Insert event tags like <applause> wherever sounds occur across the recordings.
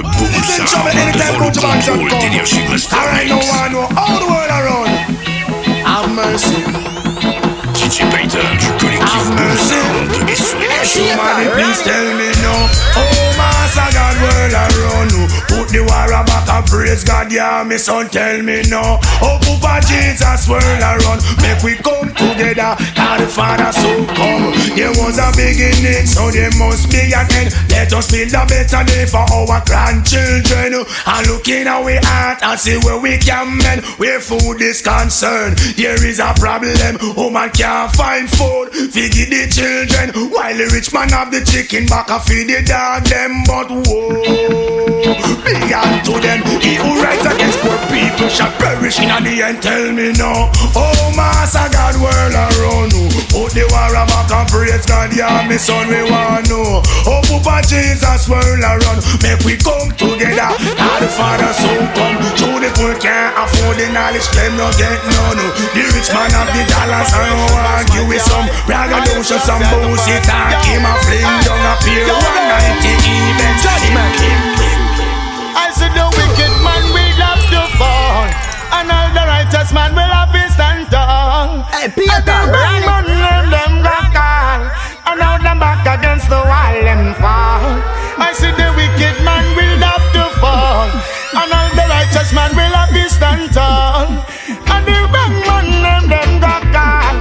Le boom sound devant le contrôle d'énergie Master Mix. DJ Payton du collectif Boom Sound et sur énergie. Somebody please tell me no. Oh, Master God, world around. Put the war praise God, yeah, me son, tell me no. Oh, Papa Jesus, world around. Make we come together. God the Father, so come. There was a beginning, so there must be an end. Let us build a better day for our grandchildren. And look in our heart and see where we can mend. Where food is concerned, there is a problem. Woman can't find food. Feed the children. While the rich man have the chicken back, I feed the dog them. But whoa, be to them. He who rights against poor people shall perish in the end. Tell me no. Oh, Master God, world around you. Put the war back and praise God, yeah, me son, we want know. Oh, Papa Jesus, world around. Make we come together. Now the Father soon come. True the poor can't afford the knowledge, them no get none. The rich man have the dollars and want you with some braggadocio, some bullshit. And him a fling down a pier 190 even. Judgment. Righteous man will have to stand tall. Hey, And Peter, right? man them them got call, and now them back against the wall them fall. I said the wicked man will have to fall, and all the righteous man will have to stand tall. And the wrong man them them got call,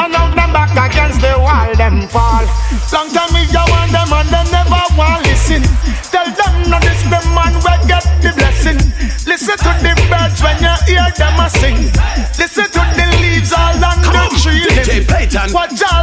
and now them back against the wall them fall. Long time me go on them and them never want listen. Tell them no this the man will get the blessing. Listen to the birds when you hear them a sing. Listen to the leaves all on the tree. DJ Payton. Watch all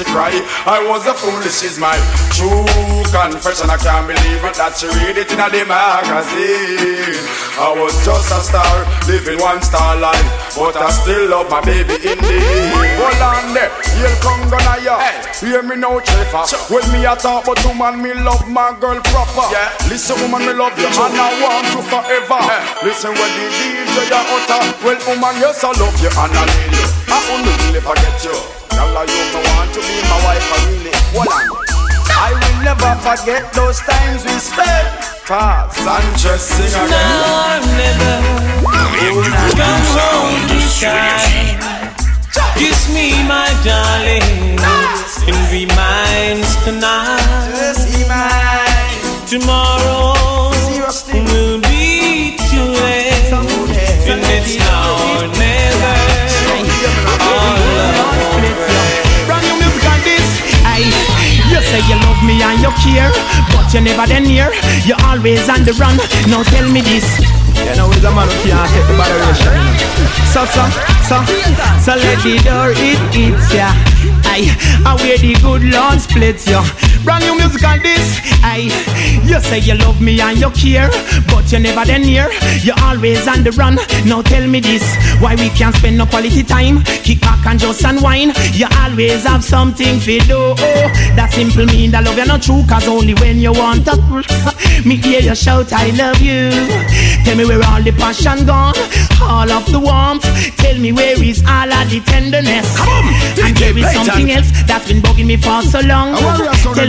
she cry. I was a fool, this is my true confession. I can't believe it that she read it in a the magazine. I was just a star, living one star life, but I still love my baby indeed. Hold on there, here come gonna ya. Hear me now, Trevor. When me a talk about woman, me love my girl proper. Yeah. Listen, woman, me love you and I want you forever. Listen when the DJ utter, well, woman, yes I love you and I need you. I only really forget you. Girl, I you me want to be my wife, I really. Hold on. I will never forget those times we spent. Pop, Sanchez, sing again. now or never. Du gros Boom Sound sur énergie. Kiss me, my darling, and be mine tonight. Tomorrow will be too late, and it's now You say you love me and you care, but you're never then near. You're always on the run. Now tell me this. You know, it's a man who can't take the moderation. So, so, so, so let the door it eats ya. Aye, I wear the good Lord splits ya. Brand new music on this. Aye, you say you love me and you care, but you're never then near. You're always on the run. Now tell me this. Why we can't spend no quality time? Kick back and just unwind. You always have something to do. Oh, that simple mean that love you're not true. Cause only when you want to <laughs> me hear you shout I love you. Tell me where all the passion gone, all of the warmth. Tell me where is all of the tenderness. come and there is something else that's been bugging me for so long. Tell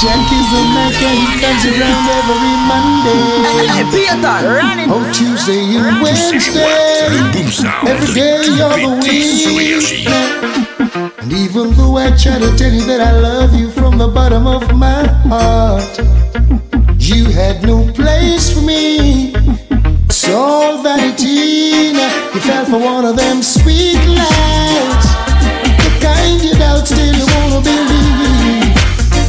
Jack is a Mac and he comes around every Monday. Hey, Peter, run it. Oh, Tuesday and Wednesday. Le Boom Sound. Every day you're the Pété sur énergie. week. And even though I try to tell you that I love you from the bottom of my heart, you had no place for me. It's all vanity. Now you fell for one of them sweet lies. The kind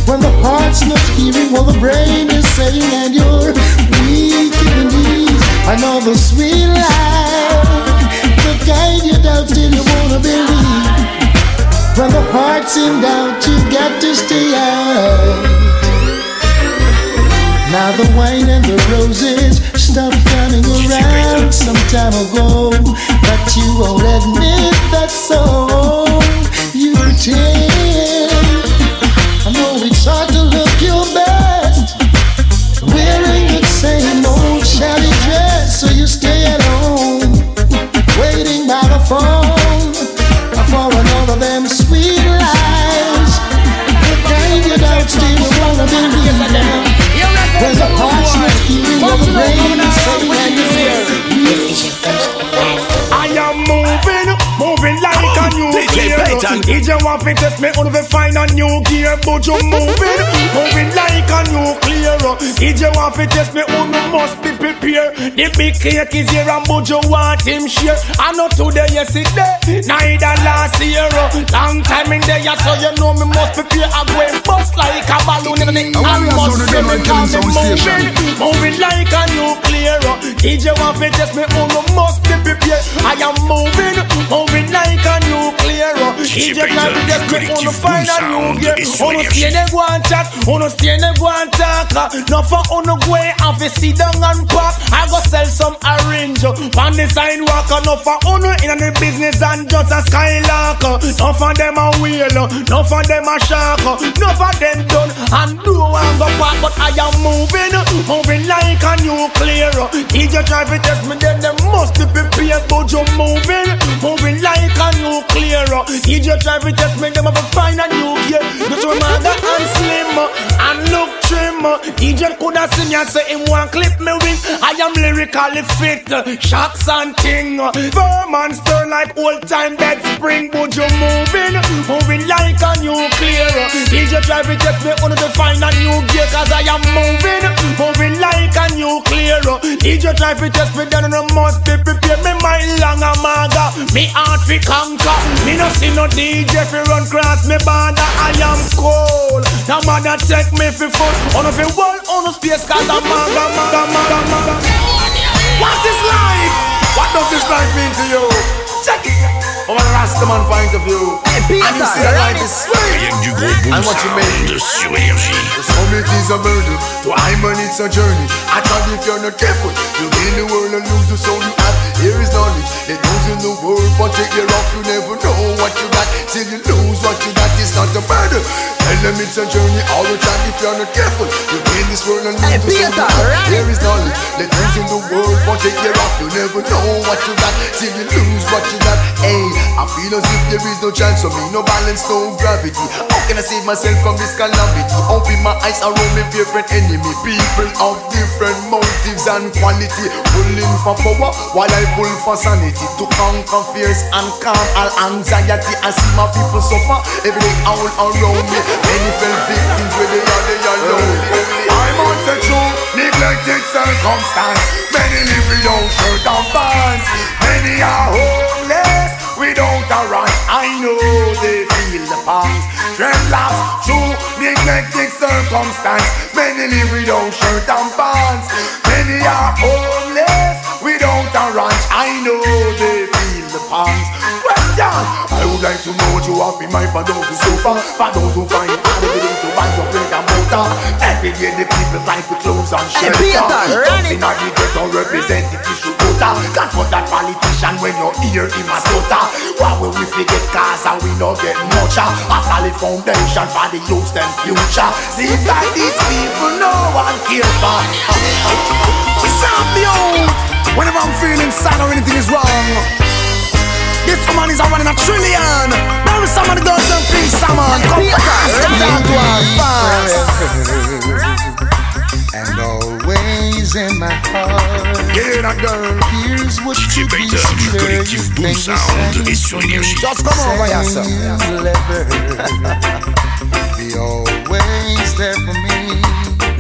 when the heart's not hearing what the brain is saying and you're weak in the knees. I know the sweet life, the guide you doubts till you wanna believe. When the heart's in doubt, you got to stay out. Now the wine and the roses stopped coming around some time ago, but you won't admit that's so. You pretend. Still wanna believe now. When the healing, brain is saying I am moving, moving like a new gear. Payton. DJ want to test me, only find a new gear, but you moving, moving like a nuclear. DJ want to test me, only must be prepared. The big cake is here and but you want him share. I know today, yesterday, neither last year. Long time in there, so you know me must prepare. I go and bust like a balloon in the atmosphere. Me call me moving, moving like a nuclear. DJ want to test me, oh, only must be prepared. I am moving, moving like a nuclear. DJ DJ can't be just me, Collectif only oh, find a Boom new Sound gear. et sur Uno Énergie. stay there go and chat, oh, uno stay there go and talk. No for uno go and fi sit down and park. I go sell some orange on the sidewalk. No for uno in the business and just a skylark. No for them a wheel, no for them a shark. No for them done and do and go park. But I am moving, moving like a nuclear. DJ try to test me, then they must be prepared. But you moving, moving like a nuclear. DJ try to test me, them have to find a new gear. Just remember and slim and look trim. DJ coulda seen ya say him want clip me wing. I am lyrically fit, shocks and ting. Firm and like old time bed spring. But you moving, moving like a nuclear. DJ try to test me, only to find a new gear. Cause I am moving, moving like a nuclear. DJ try to test me, then I must be prepared. Me mind long a maga, me heart fi conquer. Me no see no DJ fi run cross me border. I am cold. No matter take me fi foot. On fi wall, on space, cause I'm maga, maga, maga, maga. What is life? What does this life mean to you? Check it. From a Rastaman point of view. And you see that life is sweet. Rien que du gros boom And what you sound sur énergie. Some it is a murder, to I'm and it's a journey. I thought if you're not careful, you'll gain the world and lose the soul you have. Here is knowledge, let those in the world, but take care of you never know what you got. Till you lose what you got, it's not a murder. Tell them it's a journey all the time. If you're not careful, you'll gain this world and lose the soul you have. Here is knowledge, let those in the world, but take care of you never know what you got. Till you lose what you got. Hey, I feel as if there is no chance for me, no balance, no gravity. How can I save myself from this calamity? Open my eyes around me, different enemy. People of different motives and quality. Pulling for power while I pull for sanity. To conquer fears and calm all anxiety. I see my people suffer every day all around me. Many fell victims where they are, they are lonely. I'm on the true, neglected circumstance. Many live without shirt and pants. Many are homeless right. I know they feel the pangs. Dreadlocks, true neglected circumstance. Many live without shirt and pants. Many are homeless would like to know what you have in mind for those who suffer, for those who find it hard every day to buy your bread and butter. Every day the people fight for clothes and shelter. Peter, run it. Something that the ghetto representative should utter. God for that politician when you hear him a stutter. Why will we forget cause and we not get much? A solid foundation for the youth and future. See that these people no one care for. It's not the old. Oh. Whenever I'm feeling sad or anything is wrong. This woman is a one in a trillion. Now some of the girls and please someone come fast. Come down to us fast. And always in my heart. Yeah, that girl. Here's what you be Payton du swear collectif you Boom think Sound you et sur énergie. Just come over here, sir. You'll be always there for me.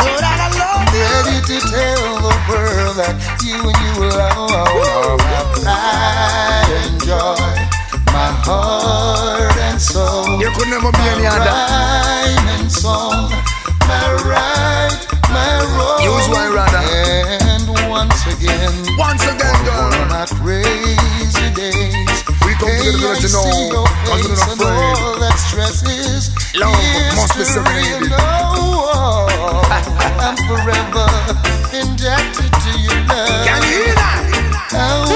I'm ready to tell the world that you and you alone pride and joy, my heart and soul. You could never be any other. Rhyme and song, my right, my wrong. Use my rather. And once again, once again, girl. On our crazy days, we come hey, together to know, because we're not afraid. All that stress is love must be serenity. I'm forever indebted to your love. Can you hear that? How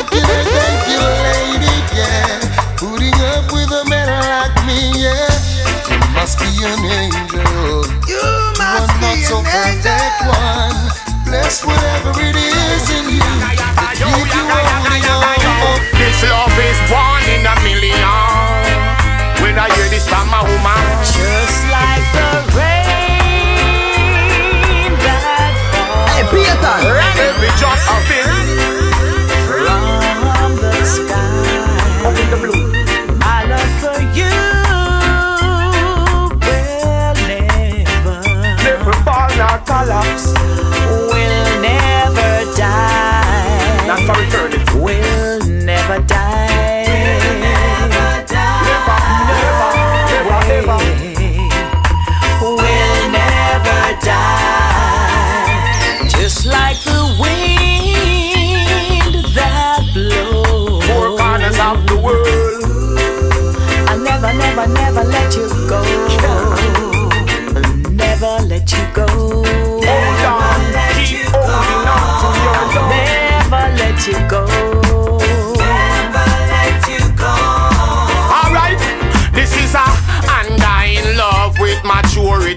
an angel. You One must not be so an perfect angel. one. Bless whatever it is in you. that Keep you holding on. This love is one in a million. When I hear this from my woman, Just like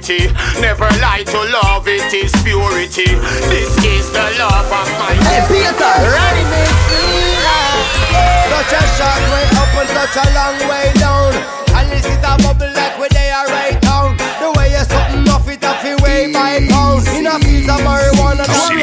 maturity. Never lie to love, it is purity. This is the love of my Hey, Peter, Such a short way up and such a long way down. And this is a bubble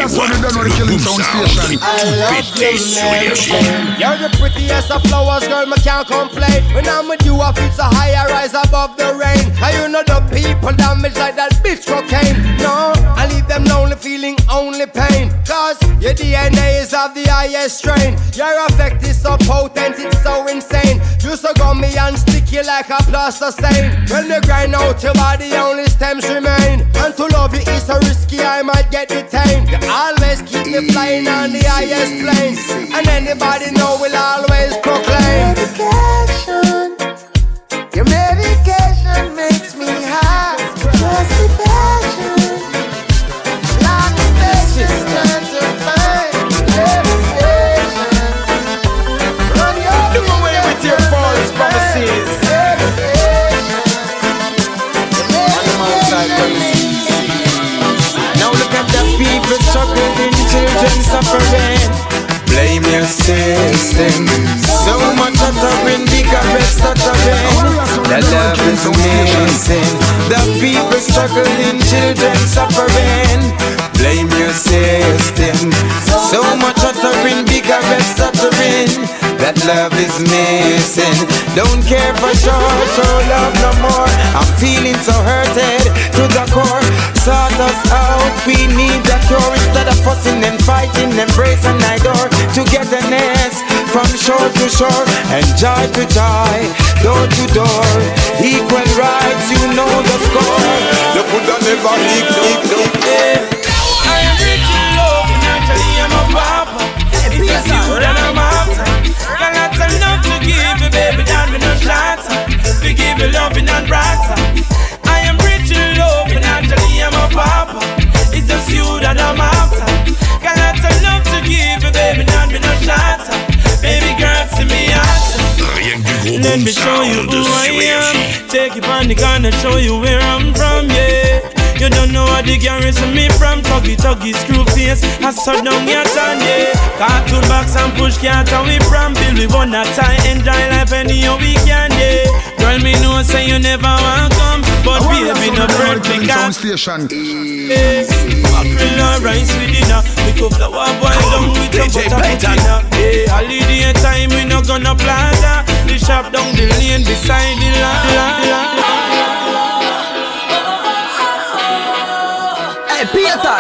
marijuana. C'est les That's what they done with the Boom killing sound Sound. station. Tout pété sur Énergie. You're the prettiest of flowers, girl, me can't complain. When I'm with you, I feel so high, I rise above the rain. And you know the people damage like that bitch cocaine. No, I leave them lonely, feeling only pain. Cause your DNA is of the highest strain. Your effect is so potent, it's so insane. You so gummy and sticky like a plaster stain. When you grind out your body, only stems remain. And to love you is so risky, I might get detained. You always keep me flying on the highest planes. And anybody know will always proclaim. Medication. Your medication makes children. Blame your system. So much uttering, cigarettes stuttering. The love is missing. The people struggling, children suffering. Blame your system. So much uttering, cigarettes stuttering. That love is missing. Don't care for sure, show love no more. I'm feeling so hurted to the core. Sort us out, we need a cure instead of fussing and fighting. Embrace and adore togetherness from shore to shore and joy to joy, door to door. Equal rights, you know the score. Never. Rien que Let me show you who I am. Énergie. Take you on the gun and show you where I'm from, yeah. You don't know what the garrison me from Tuggy tuggy screw face I saw down your tongue, yeah Cartoon box and push cat and we from Bill we wanna tie Enjoy life any how we can, yeah Girl me know say you never want come But baby no bread me Sound got station. Mackerel and rice with dinner We cook the one boil down with some DJ butter Payton. dinner Hey, holiday time we no gonna plaza The shop down the lane beside the la la la Hey, Peter!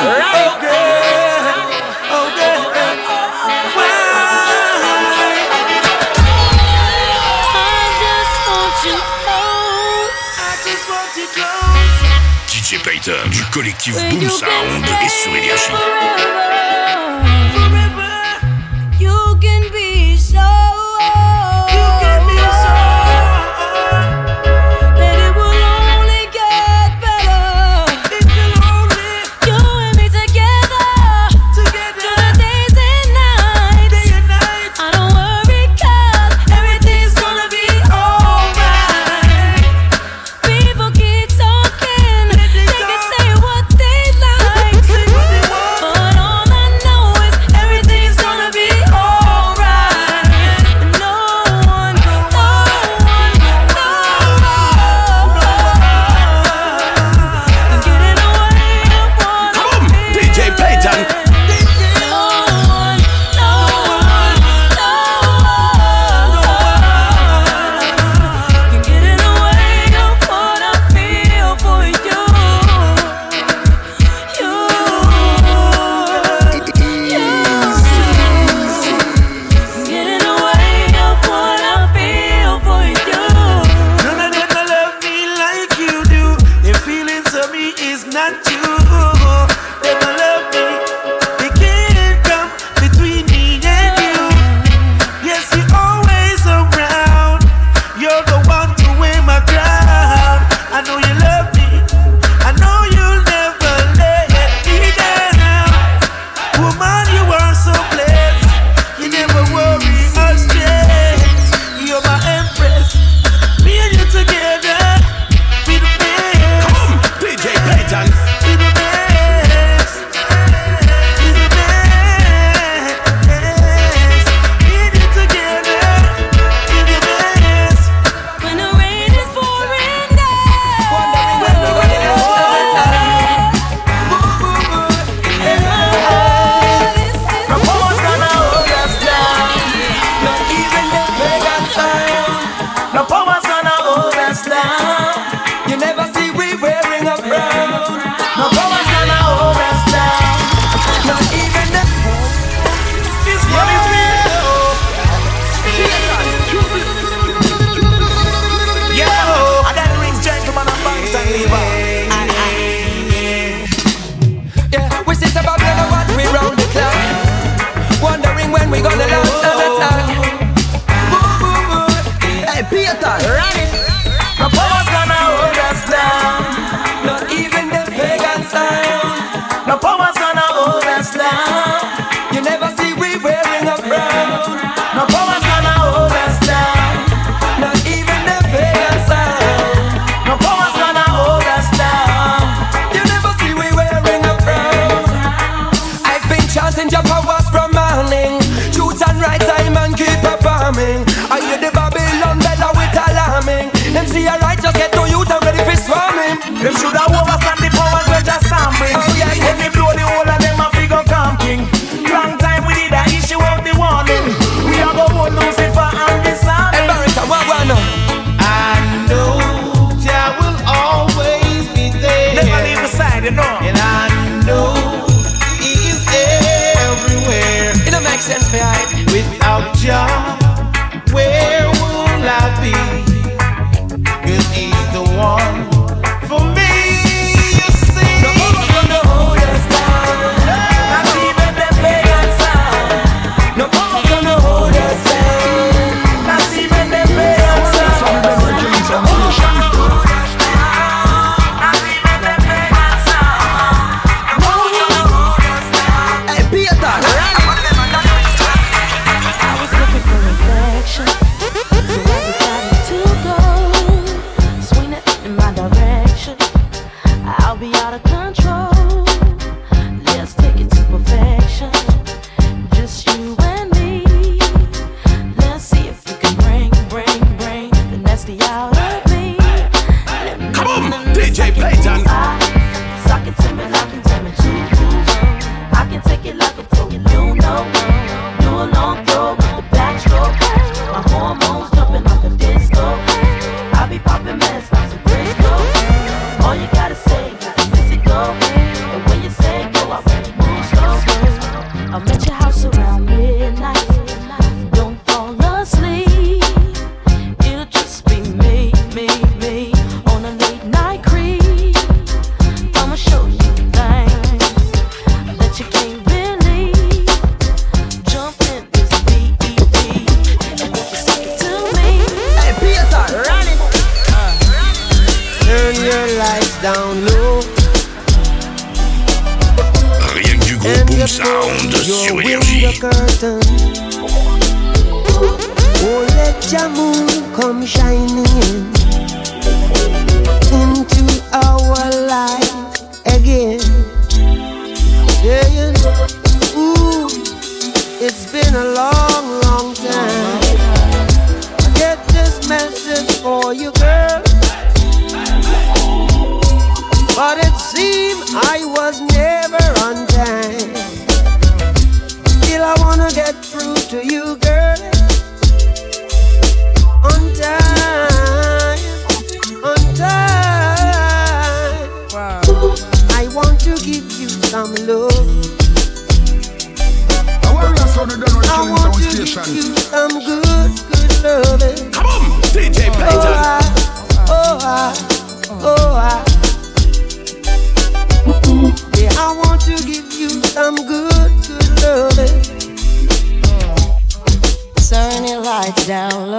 DJ Payton du collectif Boom Sound et sur Énergie. Down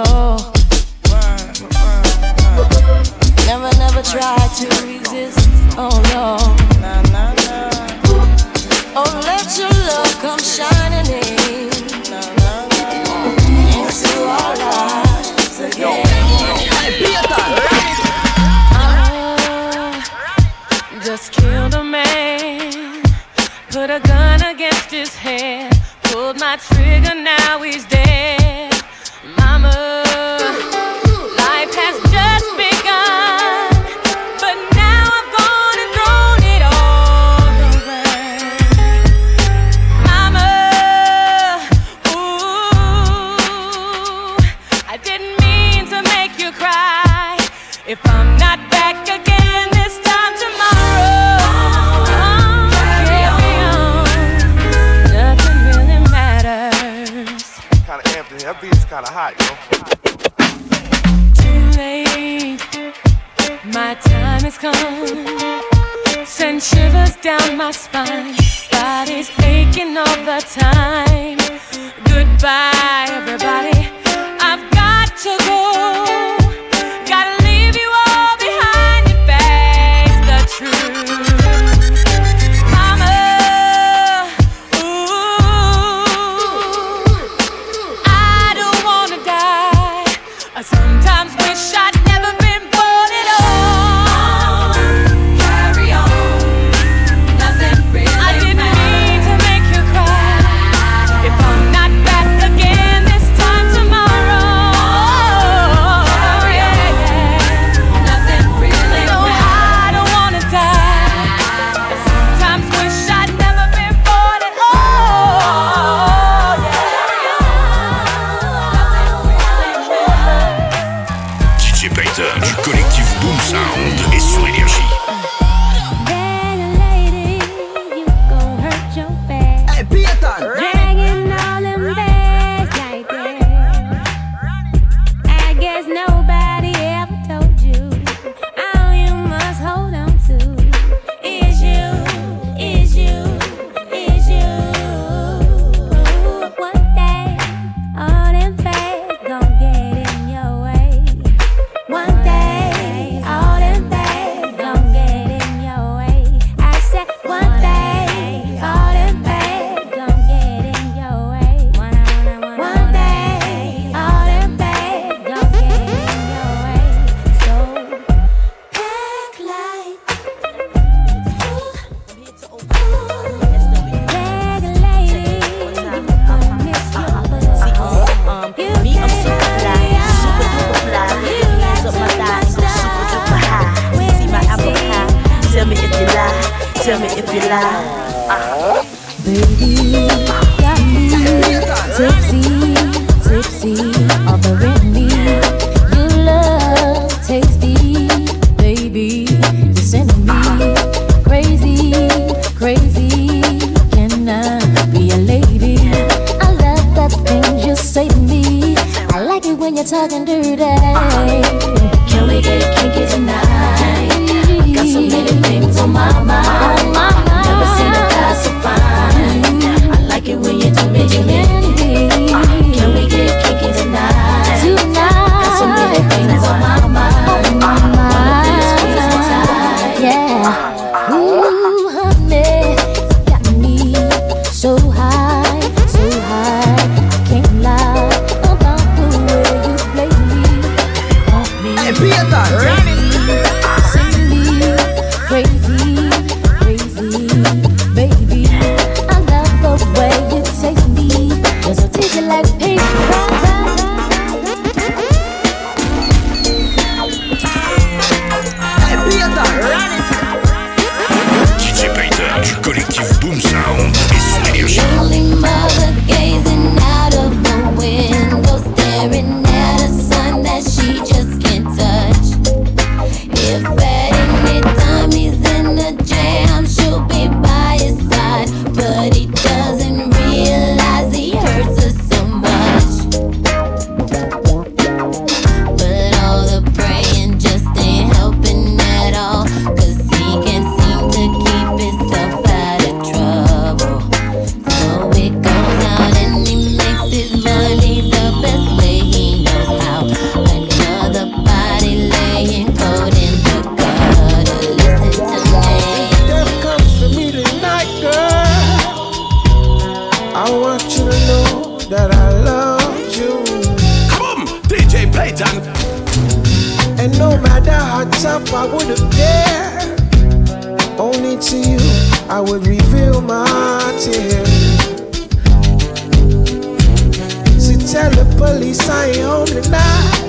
police I ain't home tonight.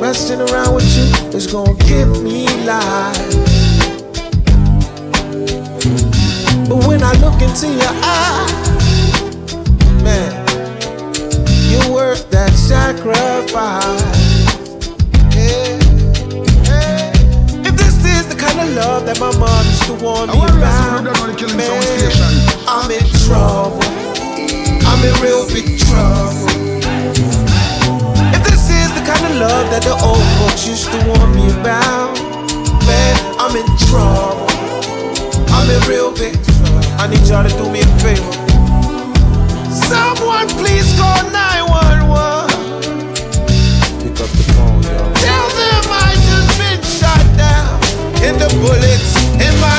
Messing around with you is gonna give me life. But when I look into your eyes, man, you're worth that sacrifice. Yeah, yeah. If this is the kind of love that my mom used to want me around, man, I'm in trouble. I'm in real big trouble. The love that the old folks used to warn me about, man, I'm in trouble. I'm in real big trouble. I need y'all to do me a favor. Someone please call 911. Pick up the phone, y'all. Tell them I just been shot down. And the bullets in my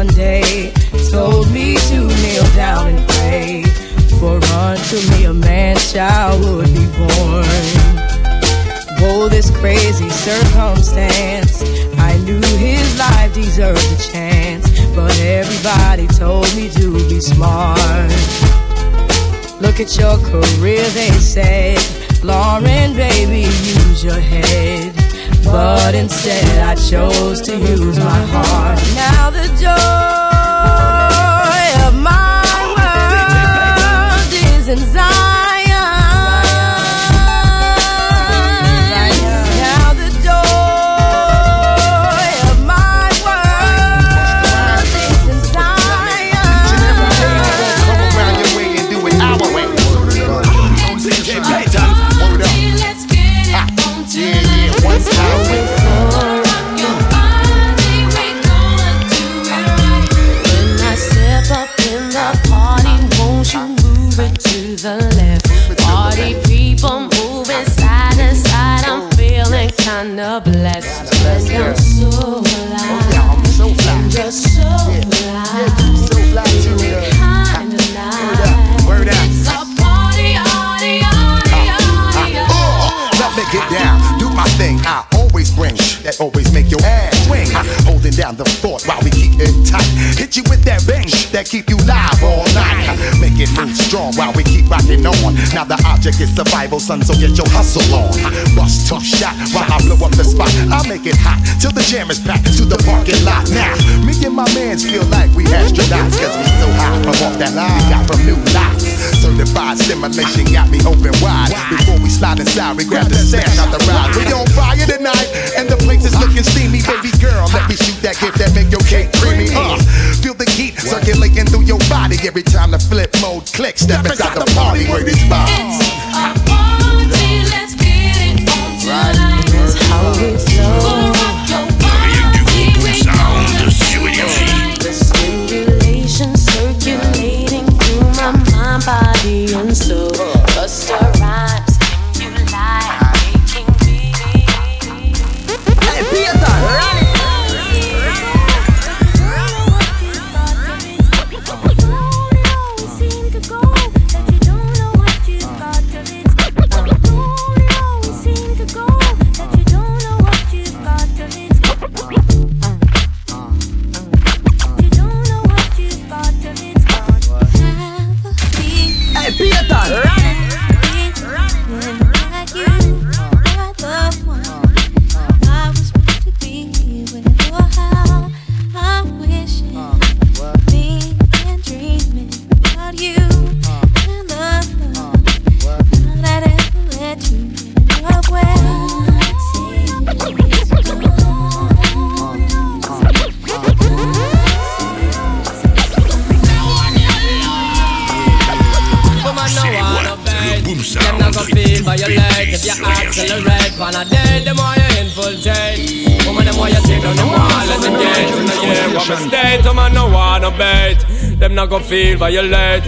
one day, told me to kneel down and pray. For unto me a man child would be born. Whoa, this crazy circumstance. I knew his life deserved a chance, but everybody told me to be smart. Look at your career, they said. Lauren, baby, use your head. But instead, I chose to use my heart. Now the joy survival, son, so get your hustle on. Bust tough shot while I blow up the spot. I make it hot till the jam is packed to the parking lot. Now, me and my mans feel like we astronauts, cause we so high from off that line we got from new lots. Certified stimulation got me open wide. Before we slide inside, we grab the stash out the ride. We on fire tonight, and the place is looking steamy. Baby girl, let me shoot that gift that make your cake creamy. Uh, feel the heat circulating through your body every time the flip mode clicks. Step inside the party where this vibes.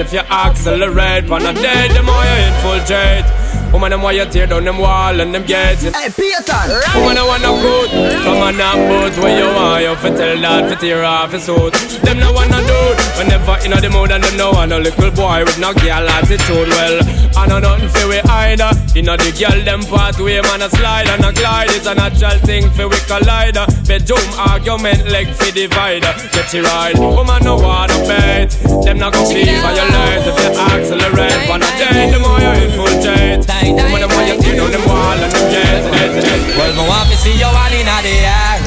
If you accelerate. On a day, them all you infiltrate. Woman, them why you tear down them wall and them gates. Hey, Peter! Woman, I wanna good. From a knock boat where you are, you fit tell that, fit tear off his suit. Them no wanna do it. Whenever in the mood and them no want a little boy with no girl attitude. Well, I know nothing for we either. You know the girl them pathway, man, a slide and a glide. It's a natural thing for we collide. Bedroom argument, leg for divider. Get you right. Woman, no wanna bet. Them not gon' feel violate if you accelerate. Wanna date, the more you infiltrate. Woman, the more you tear down them wall and them gates. Well, me want to see you all in the air.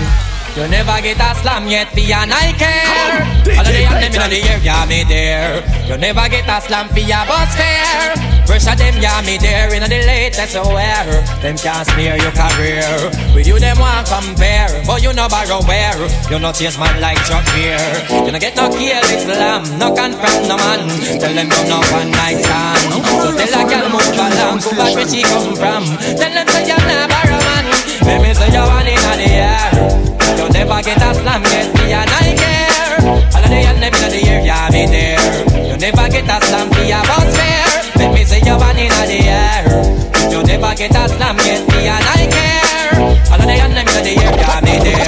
You never get a slam yet, for your I care. All of the young them in the air, yeah, me there. You never get a slam for your bus fare. Pressure them, yeah, me there in the latest wear. Them can't smear your career. With you, them want compare. But you no borrow where. You no chase man like Chuck Beer. You no get no kill Islam, no confront no man. Tell them you no one night stand. So tell a girl move along, go back where she come from. Tell them say you not borrow man. Let me say you want in the air. You never get a slam yet, me and I care. All of the them in the air, yeah, me there. You never get a slam for your bus fare. Let me say you're one in the air. You never get a slam yet, me and I care. All of the them in the air, yeah, me there.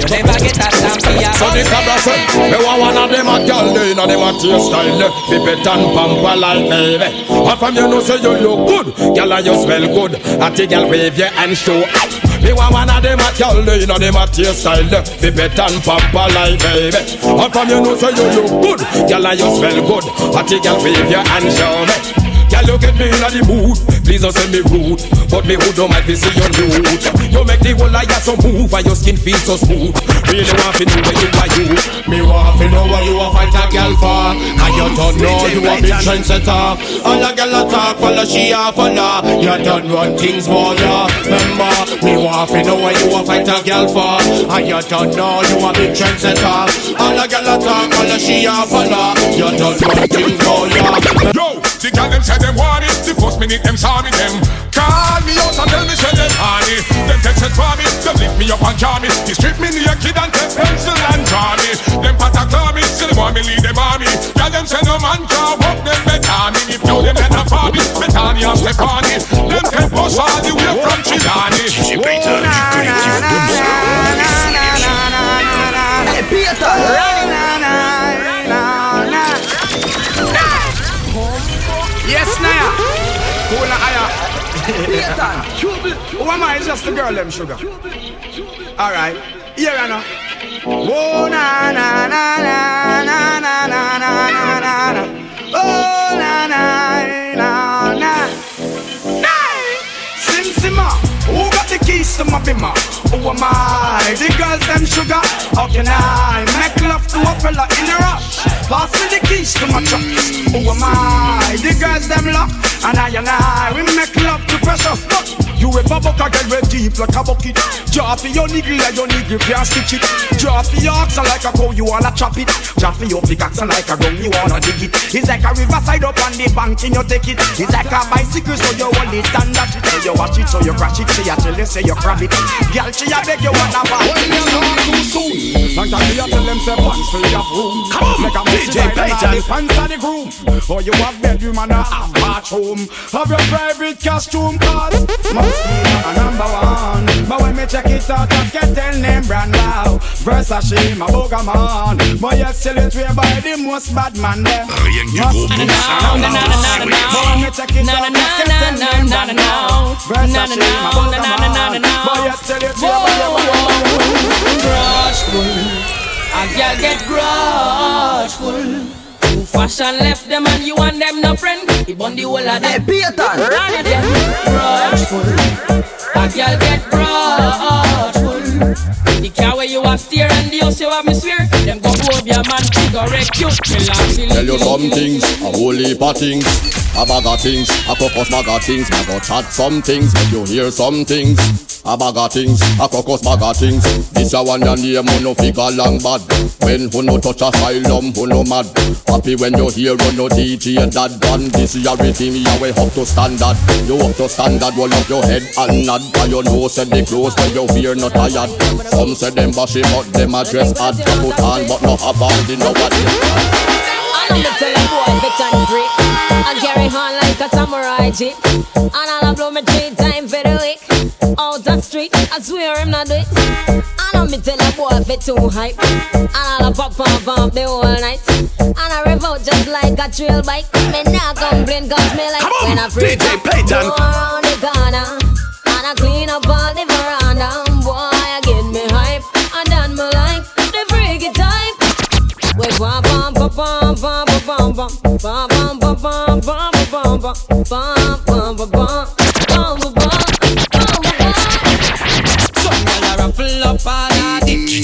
You never get a slam for your So the cabra say, me want one of them a girl, they know them a taste style, Flip and pamper like baby. And from you know say you look good, girl and you smell good. At the girl wave your hand show out. Me want one of them a girl, they know them a taste style, Flip it and pamper like baby. And from you know say you look good, girl and you smell good. The girl wave your hand show me. Girl, you get me in the mood. Please don't say me rude, but me who don't mind to see you nude. You make the whole eye so move, and your skin feel so smooth. Really want to know where you are you. Me want to know what you a fight a girl for. And you don't know you a big trendsetter. All a girl a talk, follow she a follow You done run things more, yeah. Remember, me want to know what you a fight a girl for. And you don't know you a big trendsetter. All a girl a talk, follow she a follow You done run things more, yeah. Yo, the girl them say them want it. The first minute them saw me, them call me out and tell me say them honey. Them text it for me, them lift me up and draw me. They strip me naked and take pencil and draw me. Them patak claw me, still want me lead them army. Girl them say no man can walk them better me. If you them a for me, Betani and step on it. Them take bus all the way from Chilani. Collectif Boom Sound. Who am I? Just the girl, them sugar. All right. Here I know. Oh na na na na na na na na na na. Oh na na na na. Sim Simma, who got the keys to my bimmer? Who am I? The girls them sugar. How can I make love to a fella in a rush? Pass me the keys to my trucks. Who am I? The girls them lock. And I and I, we make love to precious. Look, you ever buck a girl with deep like a bucket? Draw for your niggle like your niggle can't stitch it. Draw for your oxen like a cow, you wanna chop it. Draw for your pickaxe like a gun, you wanna dig it. It's like a riverside up on the bank and you take it. It's like a bicycle, so you hold it and that it. So you watch it, so you crash it. She a tell you, say you grab it. Girl, she a beg you wanna buy. When you talk too soon, long time me a tell them say pants for your room. Come on, a DJ Payton. The pants and the groom. Or you have bedroom and a half bathroom. Have your private costume cause must be a number one. But when me check it out, just get tell name brand now. Versace, my booger man. But you still it way by the most bad man there. Rien que du gros boom sound. But when me check it out, just get tell name brand now. Versace, my booger man. But you still it way by the Grudgeful, a girl get grudgeful. Two fashion left them and you and them no friend. He bun the whole of them. Hey, Peter! Run of them grudgeful. A girl get grudgeful. The car where you have steer and the house you have me swear. Them go over your man to go wreck you. Tell you some things, a whole heap of things, a bag of things, a cocos bag of things. Me go chat some things, make you hear some things. A bag of things, a cocos bag of things. This a one your name, who no figure long bad. When who no touch asylum, who no mad. Happy when you hear who no DJ that gun. This is your rhythm, you way up to standard. You up to standard, roll up your head and nod. By your nose, said they close when you fear not tired. Some say them bash it, but them a dress hard. Put on, but no on, they know what me boy fit and grip. I carry on like a samurai jeep. And I'll blow me three times for the. Out street, I swear I'm not do it. I know me tell a boy fit too hype. And I'll pop pop pop the whole night. And I revolt just like a trail bike. Me not complain cause me like when I free. DJ Payton. Go around the corner. And I clean up all the veranda. Boy, I get me hype. And then me like the freaky type. We bum bum bum bum bum bum bum bum bum bum bum bum bum bum bum bum bum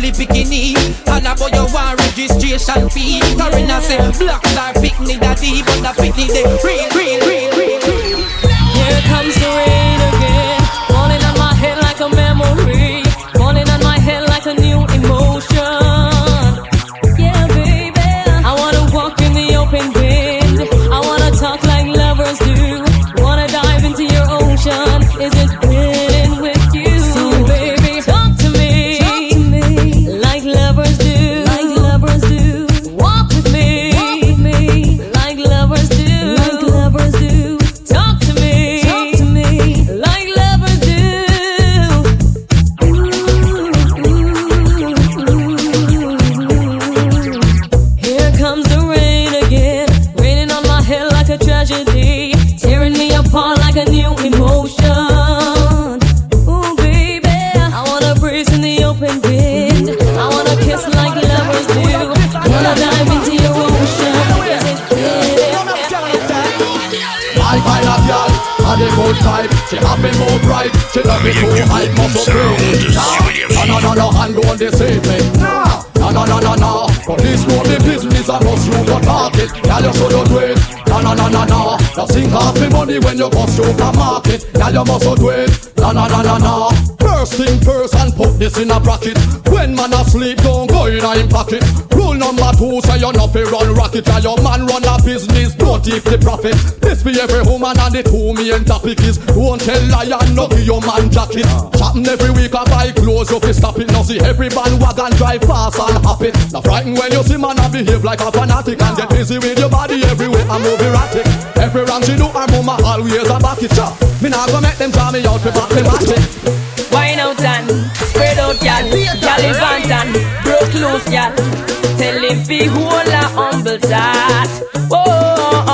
can bikini. And about your one registration fee. Karina say blocks are picnic daddy, but the picnic they real, real, real, real, real. Here comes the rain you must do it. No, no, no, no, no. First thing first and put this in a bracket. When man asleep, don't go in a him pocket. Rule number two, say you not fi run rocket. And your man run a business, don't take the profit. This be every woman and the two main topic is Don't tell lion, no give your man jacket. Shopping every week, I buy clothes, fi stop it. Now see every bandwagon drive fast and happy. Now frightened when you see man a behave like a fanatic and get busy with your body everywhere move erratic. Every round she do, her mama always a back it up. Me nah go make them draw me out for matic. Wine out and spread out, gal. Gal event and broke loose, gal. Tell him hold a humble. Whoa, oh,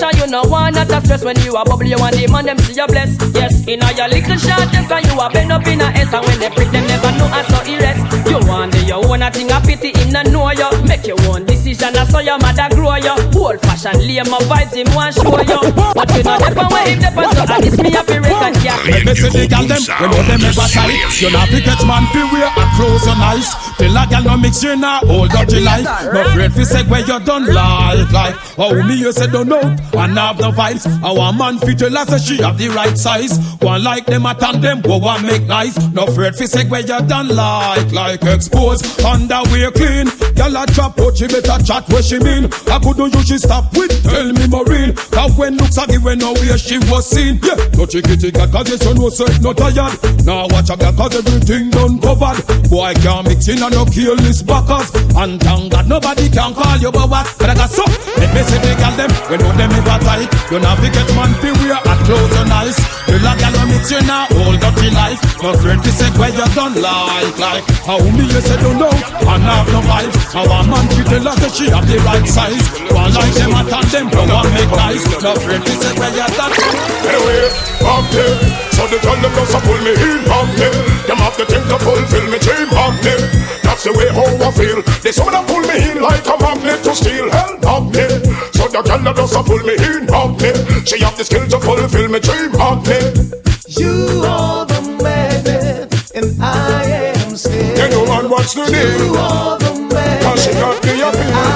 you're fresh know one not a stress when you are bubble you want and them see you bless. Yes, in all your little short yes and you are bend up in a S and when they them never know I saw erect. You want your own a thing a pity him not know you. Make your own decision and so your mother grow you. Old fashioned lame my vibes him want show you. But you know depend where him depend so at least me happy record yeah. Let me see the gal them, we know them ever tight You not fi catch man fi wear a clothes so nice. Tell a gal no mix you now, hold dirty life. No afraid fi say where you done like Like, oh me you say don't know. And have the vibes. Our man fi tell her say she have the right size. One like them a tandem, go one make nice. No afraid fi say where you done like Like expose, underwear clean. Gal a drop out, she better chat where she mean. I couldn't you she stop with, tell me Maureen Cause when looks at when now where she was seen? Yeah, no chicky chicky cause yes you know say no tired. Now watch a girl cause everything done covered. Boy can't mix in and no kill this backers. And thank God nobody can call you but what? But I got so, let me see the girl them. We know them ever tight. You not forget man fi wear a clothes so nice. The la girl no mix you now all dirty life. No friend fi say where you done like Like? How me you say don't know. And have no vibes Our man fi tell her that she have the right size. One like them attack them No one make nice, no friend This is where you attack Anyway, I'm there So the girl them a pull me in, I'm there Them have the think to fulfill me dream, I'm there That's the way how I feel They some of them pull me in like a magnet to steal Hell, I'm there So the girl them a pull me in, I'm there She have the skill to fulfill me dream, I'm there You are the magnet And I am scared. Then no one wants to deal You are the magnet Cause she got the appeal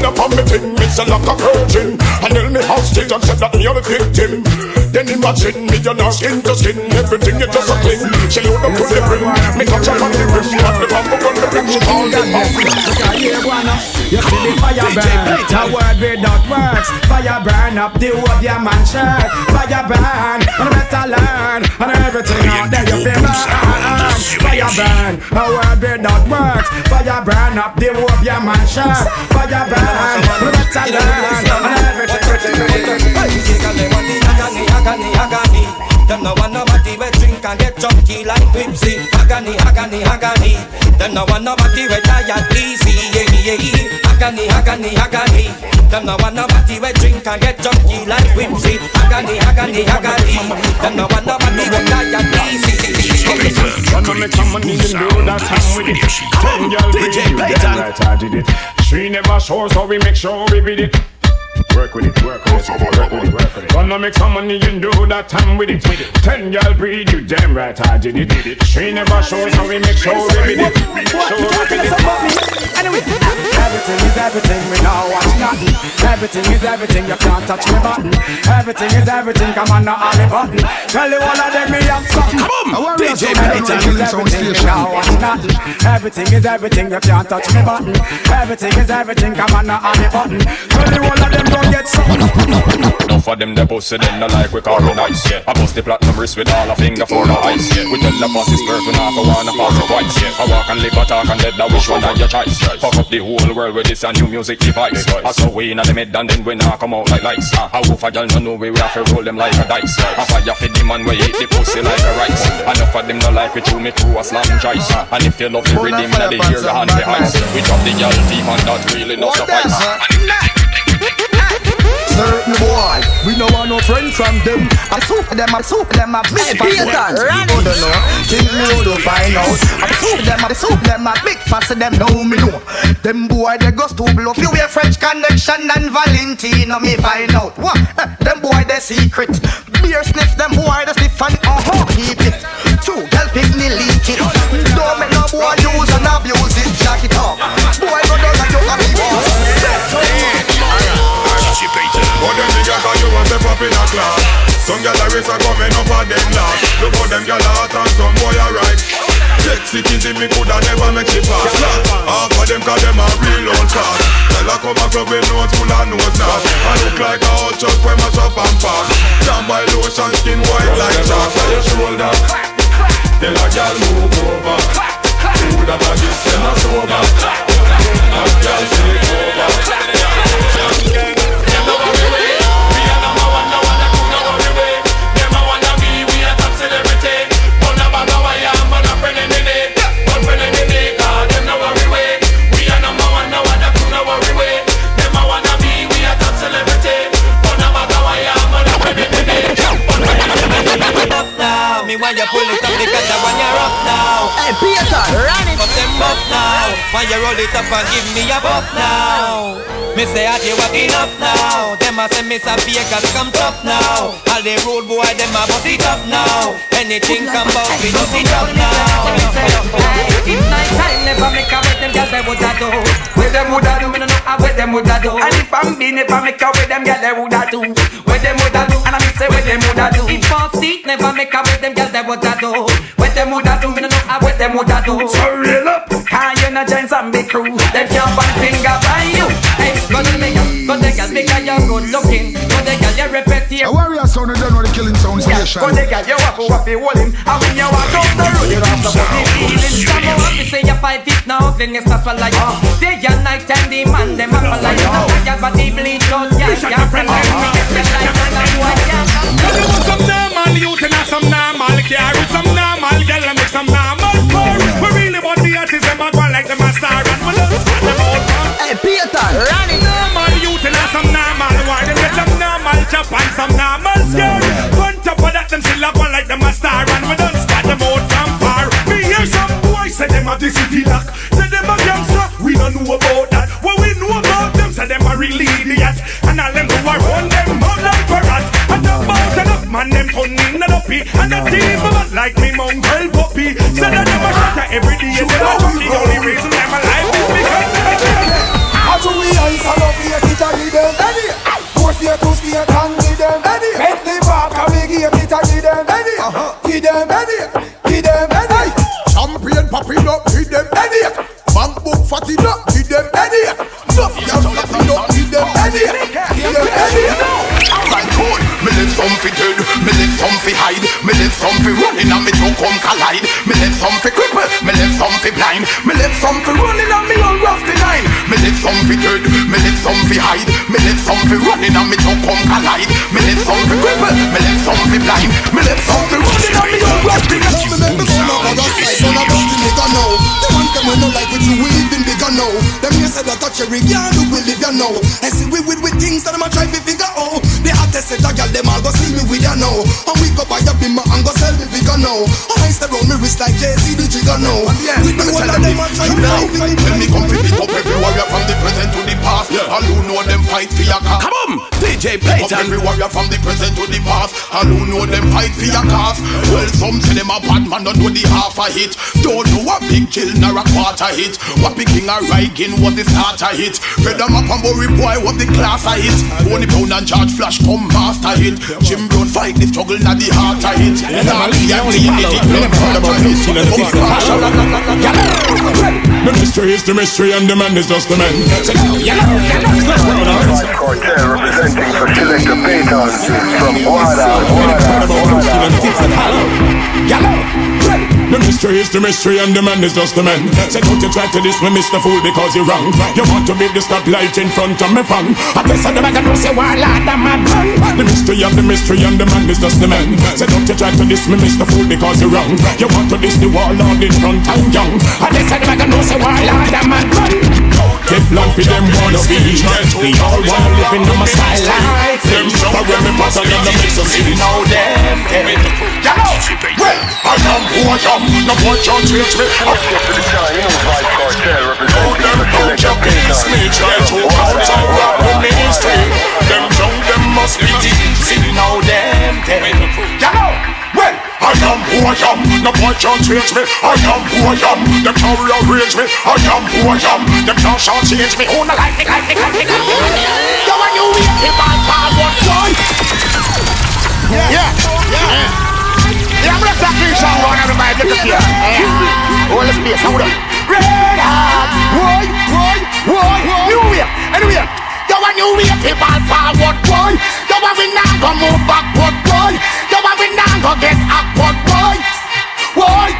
She up on me thing It's a lock of virgin And tell me hostage And said that the victim. Then imagine me you're not skin to skin. Everything you just a cling She load up with the brim Me touch her on the rim. But the bamboo on the rim. She call me You see the fire burn. A word without words. Fire burn up the whole your man shirt Fire burn. And better learn. And everything out there you feel burn Fire burn. A word without words Fire burn up the whole your man shirt Fire burn. And better learn. Everything agony, agony, agony. Them no want nobody we drink and get junky like Pepsi. Agony, agony, agony. Them no want nobody we tired easy, yeah, yeah. Agony, agony, agony. Them no want nobody we drink and get junky like Pepsi. Agony, agony, agony. Them no want nobody we tired easy. Wanna make some money and do that time with it Ten girl bring you damn right I did it She never shows so we make sure we beat it Work with it, work with it, work with it, work with it. Gonna make some money and do that time with it. Ten girl breed, you damn right I did it, did it. She never shows, so we make sure we did it. Make sure we did it. Anyway, everything is everything, we now watch nothing. Everything is everything, you can't touch me button. Everything is everything, come on, now all the button. Tell you all of them, me have something. DJ Everything is everything, we now watch nothing. Everything is everything, you can't touch me button. Everything is everything, come on, now all the button. Tell you all of them, don't get something. Enough of them, they pussy, them not like we call it nice, yeah. I bust the platinum wrist with all a finger for the ice, yeah. We tell the boss it's perfect, half a wanna pass it twice, yeah. I walk and live, I talk and let the wish one of your choice. Fuck up the whole world with this a new music device. I saw we in the mid and then we now come out like lights. Uh, how if a girl no know we, we have to roll them like a dice. I fire for the man we eat the pussy like a rice. Enough of them no like we chew me through a slam jice. And if you love the rhythm, now they hear the hand behind. We drop the girl team and that really not suffice. Certain boy, we no want no friends from them. I soup them, I soup them, I big fast them. People don't know, me how to find out. I soup them, I soup them, I big fast them. Know me know. Them boy they go to bluff. You wear French connection and Valentino me find out. What? Eh, Them boy they secret. Beer sniff them boy they sniff and uh huh keep it. Two girl pick me leak it. Pop in a class. Some gyal a race a coming up a them last. Look how them gyal a hot and some boy a right. Sexy kizzy me coulda never make she pass. Half of them 'cause them a real old fast. Tell her come a club with nose full of nose knot. I look like a hot chuck when mash up and pass. Jam by lotion, skin white like chalk. On your shoulder. Tell a gyal move over. Who that a this them a sober? That gyal take over. Me when you pull it up because I want you rough now. Hey, Peter, run it. But them up now. When you roll it up and give me a buff now. Me say I you walking up now. Them a say Miss Vegas come tough now. All the road boy them a bust it up now. Anything come bout we bust it up now. In my time, never make a with them girls they woulda do. Where them woulda do, me no know how where them woulda do. And if I'm being, if I make a with them girls they woulda do. False teeth, never make a with them girls they woulda do. Where them woulda do, me no know where them woulda do. So real up, can you no join some big crew? Them can't one finger by you. Hey, go to the girl, go to the girl, because you're good looking. Go to the girl, you repeat here. A warrior sound, you don't know the killing sound station. Go to the girl, you waffle waffle hold him. And when you walk up the road, you have to put the feeling. Some of us say you're five feet now, cleanness that's what like you. Day and night and the man them up like you. Not your body bleach out, yeah, yeah. Them we get the light and the boy, yeah. You want some normal youth and some normal car with some normal girl and make some normal car. We really want the artists them a go like them a star and we love them all. Hey, Peter, run it. Normal youth and some normal war. Them get some normal chop and some normal skirt. On top of that, them still a go like them a star and we don't spot them out from far. Me hear some boys say them a the city lock. Say them a gangster, we don't know about that. What we know about them, say them a really idiot. And all them who are run man them turn in the duppy And the team bad like me mongrel puppy So that them a shot every day They a talk the only reason I'm alive is because How do we ice and up here, kita give them Any Four fear, two fear, can give them Any Bentley park, a big here, kita give them Any Give them, any Give them, any Champion popping up, give them headache. Bank book fatty up, give them headache. Nuff girl popping up, give them headache. Give them headache. Alright, good. Me live some fi fi hide, me live some fi running and me two come collide. Me live some fi cripple, me live some fi blind, me live some fi running and me all rough the nine. Me live some fi dead, me live some fi hide, me live some fi running and me two come collide. Me live some fi cripple, me live some fi blind, me live some fi running and me all rough the nine. Me make me come up other side, so now don't think nigga know. The ones them we no like with you, we even bigger know. Them here say that touch every girl who will live you know. And see we with with things that them a try to figure out. The hottest set a girl them all go see me with you know. And we go buy a bimmer and go sell me figure know. I stay round me wrist like Jay-Z the jigger know. With me all of them a try to live in When me come fi pick up every warrior from the present to the past All who know them fight for your cause Come on, DJ up every warrior from the present to the past All who know them fight for your cause Well, some say them a bad man, don't know the half a hit. Don't know a big kill nor a quarter hit. What big king a Riking was the starter hit. Fred them up and Burry boy was the class a hit. Tony Brown and George Flash come master hit Jim Brown fight the struggle not the heart a hit. Now the empty it, it, The mystery is the mystery and the man is just the man. Say, yellow, yellow, Kartel representing for Selector Payton from The mystery is the mystery and the man is just the man. Say don't you try to diss me, Mr. Fool, because you're wrong. You want to be the stoplight in front of me fan. I guess I never can say why lad the man. The mystery of the mystery and the man is just the man. Say don't you try to diss me, Mr. Fool, because you're wrong. You want to diss the warlord in front I'm young. I guess I never can say why lad the man. Teflon for them wanna be We all wanna live in my style. like this But when me pass on them, they make some city. now them Well, I am who I am No boy can't change me I feel to the you know Vybz Kartel representing them don't you please me Try to count and rob the ministry Them young, them must be easy now them them I am who I am, no boy can't change me. I am who I am, them can't rearrange me. I am who I am, them can't shortchange me. Who no like me, like me, like me, like me Yo, when you wait, the ball forward, boy Yeah, yeah, yeah. Yeah, I'm gonna start playing song on everybody, get here. Yeah, hold the space, hold up Red hot, boy, boy, boy New way, anyway When you wait, the ball forward, boy Yo, when we not go move backward, boy Yo, when we not go get awkward, boy Boy,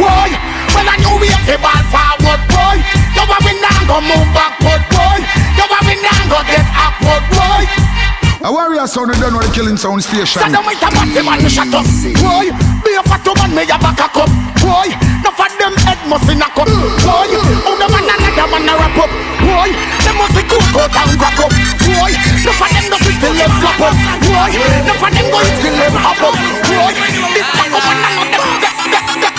boy When I knew we the ball forward, boy Yo, when we not go move backward, boy Yo, when we not go get awkward, boy A warrior sound, you don't the killing sound station. Say them with a batty man, me shut up. Boy, be a fat man, me a back a cup. Boy, no for them head must be knock up Boy, oh the man another man a wrap up. Boy, them must be cook out and crack up. Boy, no for them no fit till them flap up. Boy, no for them go eat till them hop up. Boy, this back up and none of them. Get, get, get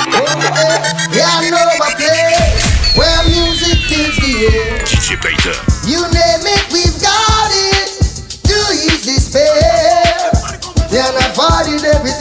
Yeah, I know a place where music fills the air. DJ Payton. You name it, we've I it, everything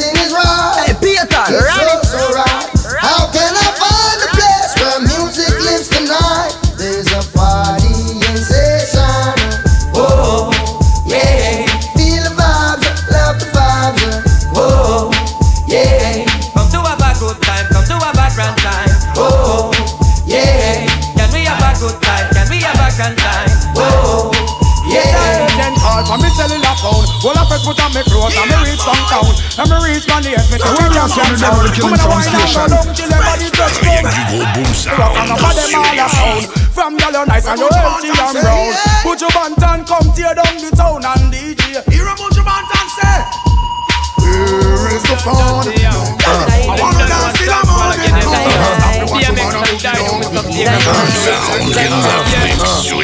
Then for me cellular phone. Well, I first put on me clothes and me reach some town. And me reach one day, me say, where you from town? Come on, wine and go down till everybody touch Rien que du gros boom Rock and up them all a sound. From girl you nice and you healthy and brown. Put your bantan, come tear down the town and DJ. Hear about your bantan say. Here is the fun. Uh, I wanna dance till the uh, morning. Uh, sound in the mix sur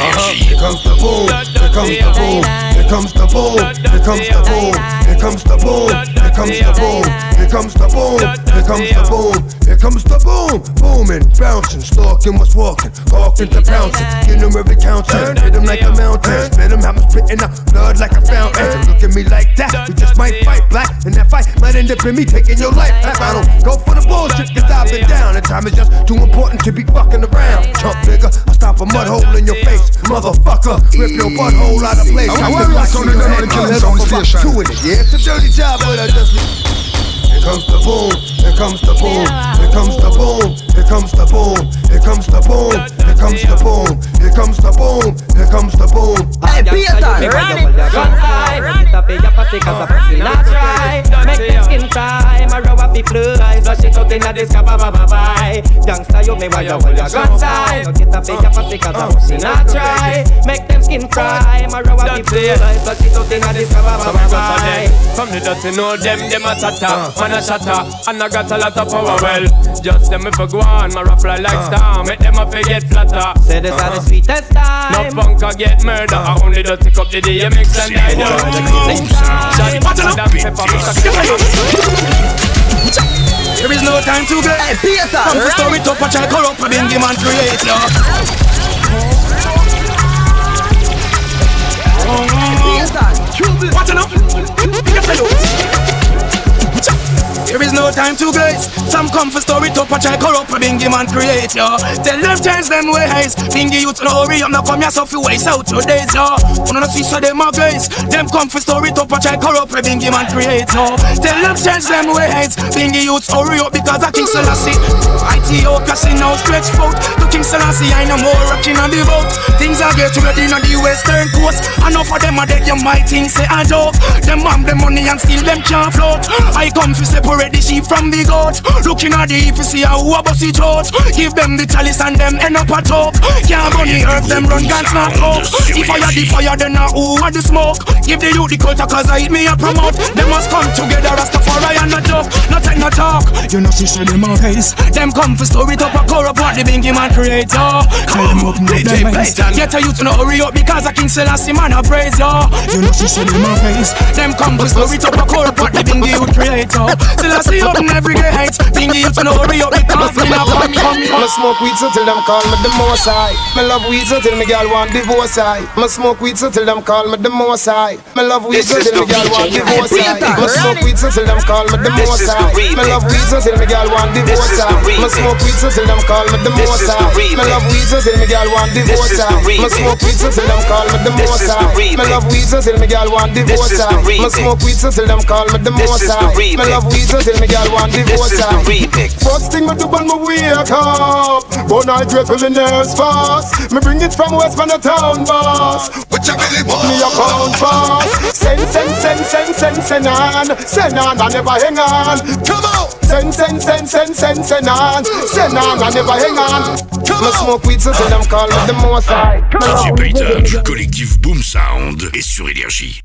Énergie. Because the mood, comes the boom. Here comes the boom. Here comes the boom. Here comes the boom. Here comes the boom. Here comes the boom. Here comes the boom. Here comes the boom. Booming, bouncing, stalking, what's walking, walking to pouncing. You know every counter. Hit him like a mountain. Spit him, I'm spitting out blood like a fountain. Look at me like that. We just might fight black, and that fight might end up in me taking your life. I don't go for the bullshit, cause I've been down. And time is just too important to be fucking around. Chump nigga, I stop a mud hole in your face. Motherfucker, rip your butthole out of place. I want to sound the the killing sound station. Doing it, yeah, it's a dirty job, but I just. Here comes the boom, here comes the boom, here comes the boom, here comes the boom, here comes the boom, here comes the boom, here comes the boom, here comes the boom. Hey, Peter, run it, run high. Get up in your pussy 'cause the pussy not dry. Make them skin cry. My rubber be fly. Flush it out inna the sky, bye bye bye bye. Youngster, you me why you hold your gun tight. So get up in your pussy 'cause the pussy not dry. Make them skin cry. My rubber be fly. Flush it out inna the sky, bye bye bye bye. From the dirty know them, them a tata, man a shatter, and I got a lot of power. Well, just them if I go on, my rap fly like uh. star, make them a forget flatter. Say this are the uh-huh. sweetest time. No bunker get murder, I only don't take up the DMX and I don't. There is no time to get. Hey, Peter, Come to store it up, watch I corrupt, a bingy man create, yo. Watch it up. There is no time to glaze. Some come for story to watch I corrupt a bingy man create, yo. Tell them change them ways. Bingy youth no hurry up, now come so few ways out your days, yo. Wanna see so them a glaze. Them come for story to watch I corrupt a bingy man create, yo. Tell them change them ways. Bingy youth hurry up because I King Selassie. Ethiopia see now stretch out. To King Selassie I no more rocking on the boat. Things are get ready on the western coast. Enough of them are dead, you might think say a joke. Them have the money and still them can't float. I come to separate the sheep from the goat. Looking at the if you see how a bust it out. Give them the chalice and them end up a top. Can't the earth, them run guns not up. If I had the fire, then I who are the smoke. Give the youth the culture cause I hit me a promote. Them must come together, Rastafari and not joke. Not take no talk. You know, see, say them a face. Them come for story it up a corrupt what the bingy man create, yo. Tell them open up them eyes. Get a youth to know hurry up because a King Selassie man a praise, yo. You know, see, say them a face. Them come for story it up a corrupt what the bingy youth create, yo. Selassie open every gate. Bingy youth to know hurry up because me not come, come, come. Me smoke weed so till them call me the most high. Me love weed so till me girl want divorce high. Me smoke weed so till them call me the most high. Me love weed so till me girl want divorce high. Me smoke weed so till them call me the most high. Me love weed so till me girl want divorce high. Me smoke weed so till them call me the most high. Me love weed so till me girl want divorce high. Me smoke weed so till them call me the most high. Me love weed so till me girl want divorce high. Me smoke weed so till them call me the most high. Me love weed so till me girl want divorce high. First thing me do when me wake up, but I drip in the nerves fast. Me bring it from West Van the town boss. Which I really want me a pound fast. Send, send, send, send, send, send on, send on, I never hang on. Come on. Send, send, send, send, send, send on, send on, I never hang on. Me smoke weed so till them call me the most high. DJ Payton du collectif Boom Sound est sur Énergie.